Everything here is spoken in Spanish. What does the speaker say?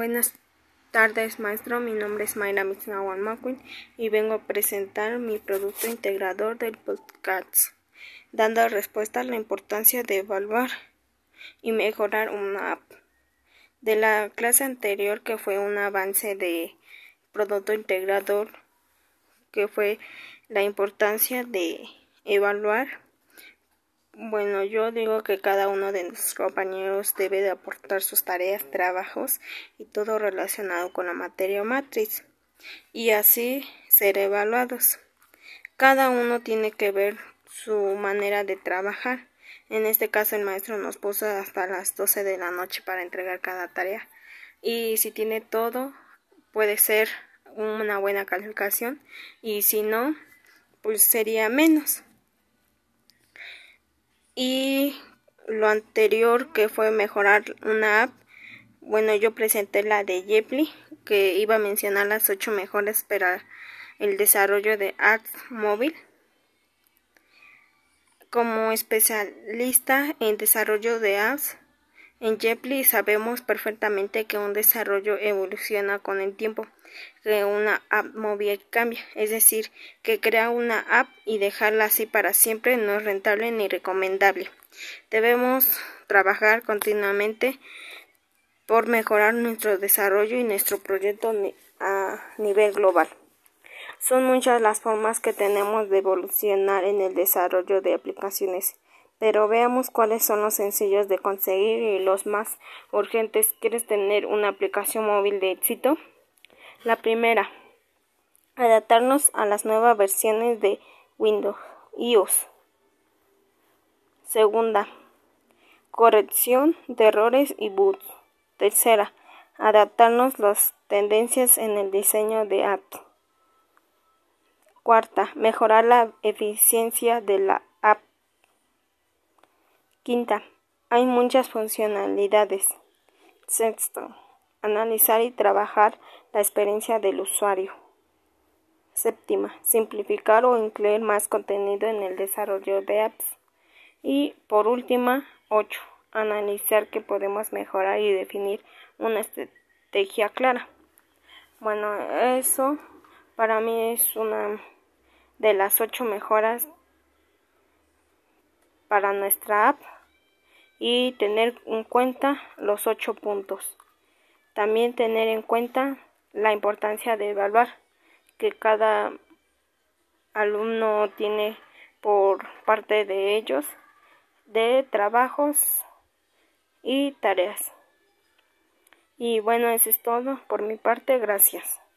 Buenas tardes, maestro. Mi nombre es Mayra Mixnawan Macuin y vengo a presentar mi producto integrador del podcast, dando respuesta a la importancia de evaluar y mejorar una app. De la clase anterior, que fue un avance de producto integrador, que fue la importancia de evaluar bueno, yo digo que cada uno de nuestros compañeros debe de aportar sus tareas, trabajos y todo relacionado con la materia o matriz y así ser evaluados. Cada uno tiene que ver su manera de trabajar. En este caso el maestro nos puso hasta las 12 de la noche para entregar cada tarea y si tiene todo puede ser una buena calificación y si no pues sería menos y lo anterior que fue mejorar una app bueno yo presenté la de Jeply que iba a mencionar las ocho mejores para el desarrollo de apps móvil como especialista en desarrollo de apps en Jeply sabemos perfectamente que un desarrollo evoluciona con el tiempo, que una app móvil cambia, es decir, que crear una app y dejarla así para siempre no es rentable ni recomendable. Debemos trabajar continuamente por mejorar nuestro desarrollo y nuestro proyecto a nivel global. Son muchas las formas que tenemos de evolucionar en el desarrollo de aplicaciones pero veamos cuáles son los sencillos de conseguir y los más urgentes. ¿Quieres tener una aplicación móvil de éxito? La primera, adaptarnos a las nuevas versiones de Windows, iOS. Segunda, corrección de errores y boots. Tercera, adaptarnos las tendencias en el diseño de apps. Cuarta, mejorar la eficiencia de la app Quinta, hay muchas funcionalidades. Sexto, analizar y trabajar la experiencia del usuario. Séptima, simplificar o incluir más contenido en el desarrollo de apps. Y por última, ocho, analizar qué podemos mejorar y definir una estrategia clara. Bueno, eso para mí es una de las ocho mejoras para nuestra app y tener en cuenta los ocho puntos. También tener en cuenta la importancia de evaluar que cada alumno tiene por parte de ellos de trabajos y tareas. Y bueno, eso es todo por mi parte. Gracias.